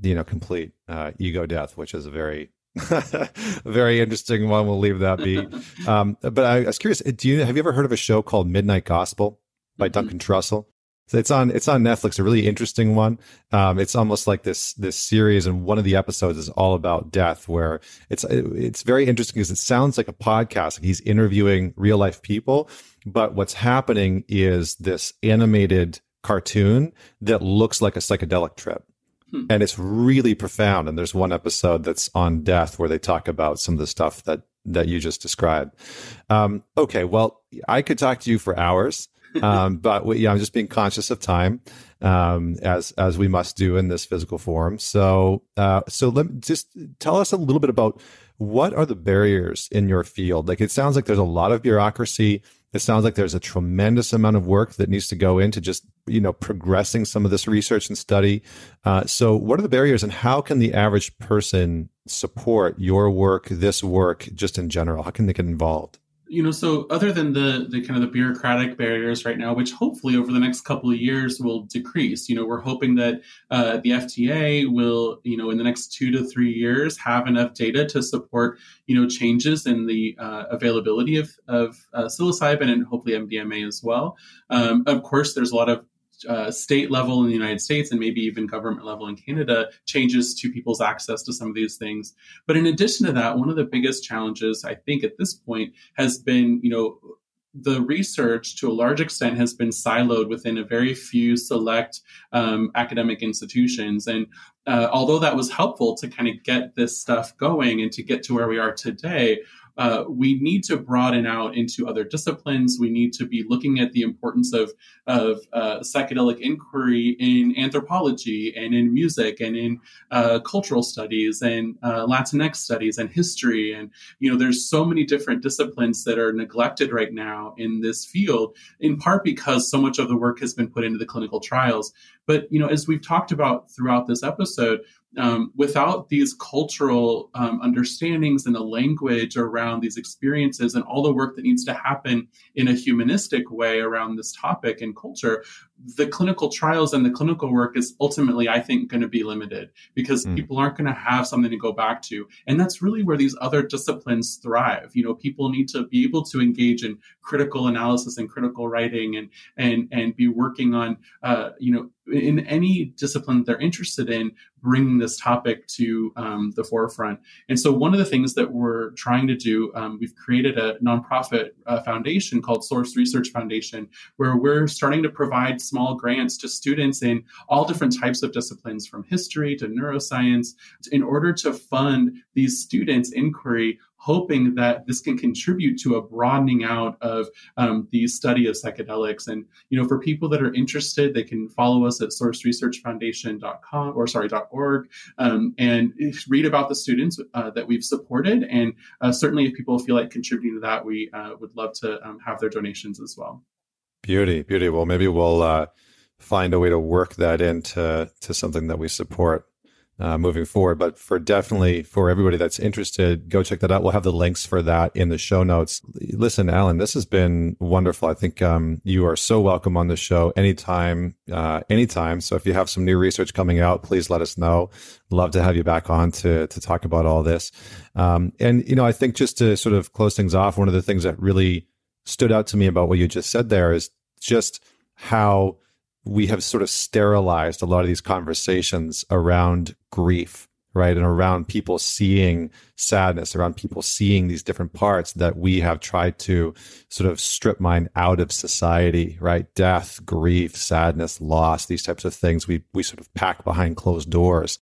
you know, complete uh, ego death, which is a very [laughs] Very interesting one. We'll leave that be. [laughs] Um, but I, I, was curious. Do you have you ever heard of a show called Midnight Gospel by mm-hmm. Duncan Trussell? So it's on it's on Netflix, a really interesting one. Um, it's almost like this this series, and one of the episodes is all about death, where it's it's very interesting because it sounds like a podcast. Like he's interviewing real life people, but what's happening is this animated cartoon that looks like a psychedelic trip. Hmm. And it's really profound. And there's one episode that's on death where they talk about some of the stuff that that you just described. Um, okay, well, I could talk to you for hours. [laughs] um, but we, yeah, I'm just being conscious of time, um, as as we must do in this physical form. So, uh, so let me just tell us a little bit about what are the barriers in your field. Like, it sounds like there's a lot of bureaucracy. It sounds like there's a tremendous amount of work that needs to go into just you know progressing some of this research and study. Uh, so, what are the barriers, and how can the average person support your work, this work, just in general? How can they get involved? You know so other than the the kind of the bureaucratic barriers right now which hopefully over the next couple of years will decrease you know we're hoping that uh, the fda will you know in the next two to three years have enough data to support you know changes in the uh, availability of, of uh, psilocybin and hopefully mdma as well. Um, of course there's a lot of uh, state level in the United States and maybe even government level in Canada changes to people's access to some of these things. But in addition to that, one of the biggest challenges I think at this point has been, you know, the research to a large extent has been siloed within a very few select um, academic institutions. And uh, although that was helpful to kind of get this stuff going and to get to where we are today, uh, we need to broaden out into other disciplines. We need to be looking at the importance of of uh, psychedelic inquiry in anthropology and in music and in uh, cultural studies and uh, Latinx studies and history. And you know, there's so many different disciplines that are neglected right now in this field, in part because so much of the work has been put into the clinical trials. But you know, as we've talked about throughout this episode, um, without these cultural um, understandings and the language around these experiences and all the work that needs to happen in a humanistic way around this topic and culture, the clinical trials and the clinical work is ultimately, I think, going to be limited because mm. people aren't going to have something to go back to. And that's really where these other disciplines thrive. You know, people need to be able to engage in critical analysis and critical writing and and and be working on, uh, you know, in any discipline they're interested in, bringing this topic to um, the forefront. And so, one of the things that we're trying to do, um, we've created a nonprofit uh, foundation called Source Research Foundation, where we're starting to provide small grants to students in all different types of disciplines, from history to neuroscience, in order to fund these students' inquiry hoping that this can contribute to a broadening out of um, the study of psychedelics. And, you know, for people that are interested, they can follow us at sourceresearchfoundation.com or sorry, .org um, and read about the students uh, that we've supported. And uh, certainly if people feel like contributing to that, we uh, would love to um, have their donations as well. Beauty, beauty. Well, maybe we'll uh, find a way to work that into to something that we support uh, moving forward. But for definitely for everybody that's interested, go check that out. We'll have the links for that in the show notes. Listen, Alan, this has been wonderful. I think um, you are so welcome on the show anytime, uh, anytime. So if you have some new research coming out, please let us know. Love to have you back on to to talk about all this. Um, and you know, I think just to sort of close things off, one of the things that really stood out to me about what you just said there is just how we have sort of sterilized a lot of these conversations around grief, right? And around people seeing sadness, around people seeing these different parts that we have tried to sort of strip mine out of society, right? Death, grief, sadness, loss, these types of things we, we sort of pack behind closed doors.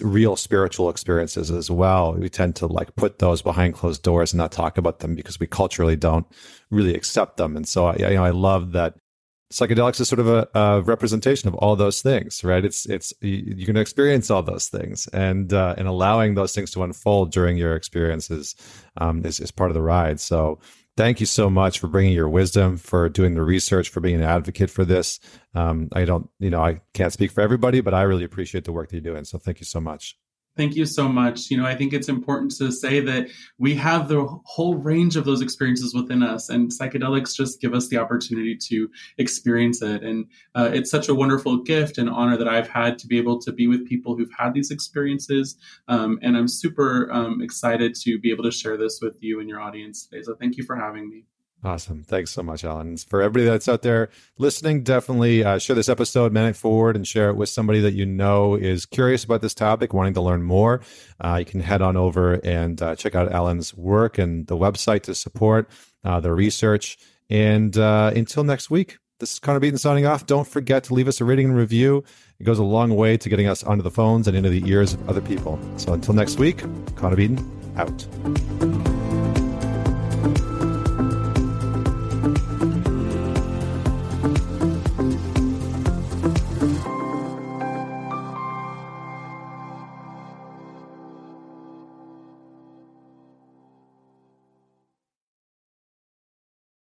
Real spiritual experiences as well. We tend to like put those behind closed doors and not talk about them because we culturally don't really accept them. And so I, you know, I love that psychedelics is sort of a, a, representation of all those things, right? It's it's you're going to experience all those things, and uh, and allowing those things to unfold during your experiences um, is is part of the ride. So. Thank you so much for bringing your wisdom, for doing the research, for being an advocate for this. Um, I don't, you know, I can't speak for everybody, but I really appreciate the work that you're doing. So thank you so much. Thank you so much. You know, I think it's important to say that we have the whole range of those experiences within us, and psychedelics just give us the opportunity to experience it. And uh, it's such a wonderful gift and honor that I've had to be able to be with people who've had these experiences. Um, and I'm super um, excited to be able to share this with you and your audience today. So thank you for having me. Awesome. Thanks so much, Alan. For everybody that's out there listening, definitely uh, share this episode, man it forward, and share it with somebody that you know is curious about this topic, wanting to learn more. Uh, you can head on over and uh, check out Alan's work and the website to support uh, the research. And uh, until next week, this is Connor Beaton signing off. Don't forget to leave us a rating and review. It goes a long way to getting us onto the phones and into the ears of other people. So until next week, Connor Beaton out.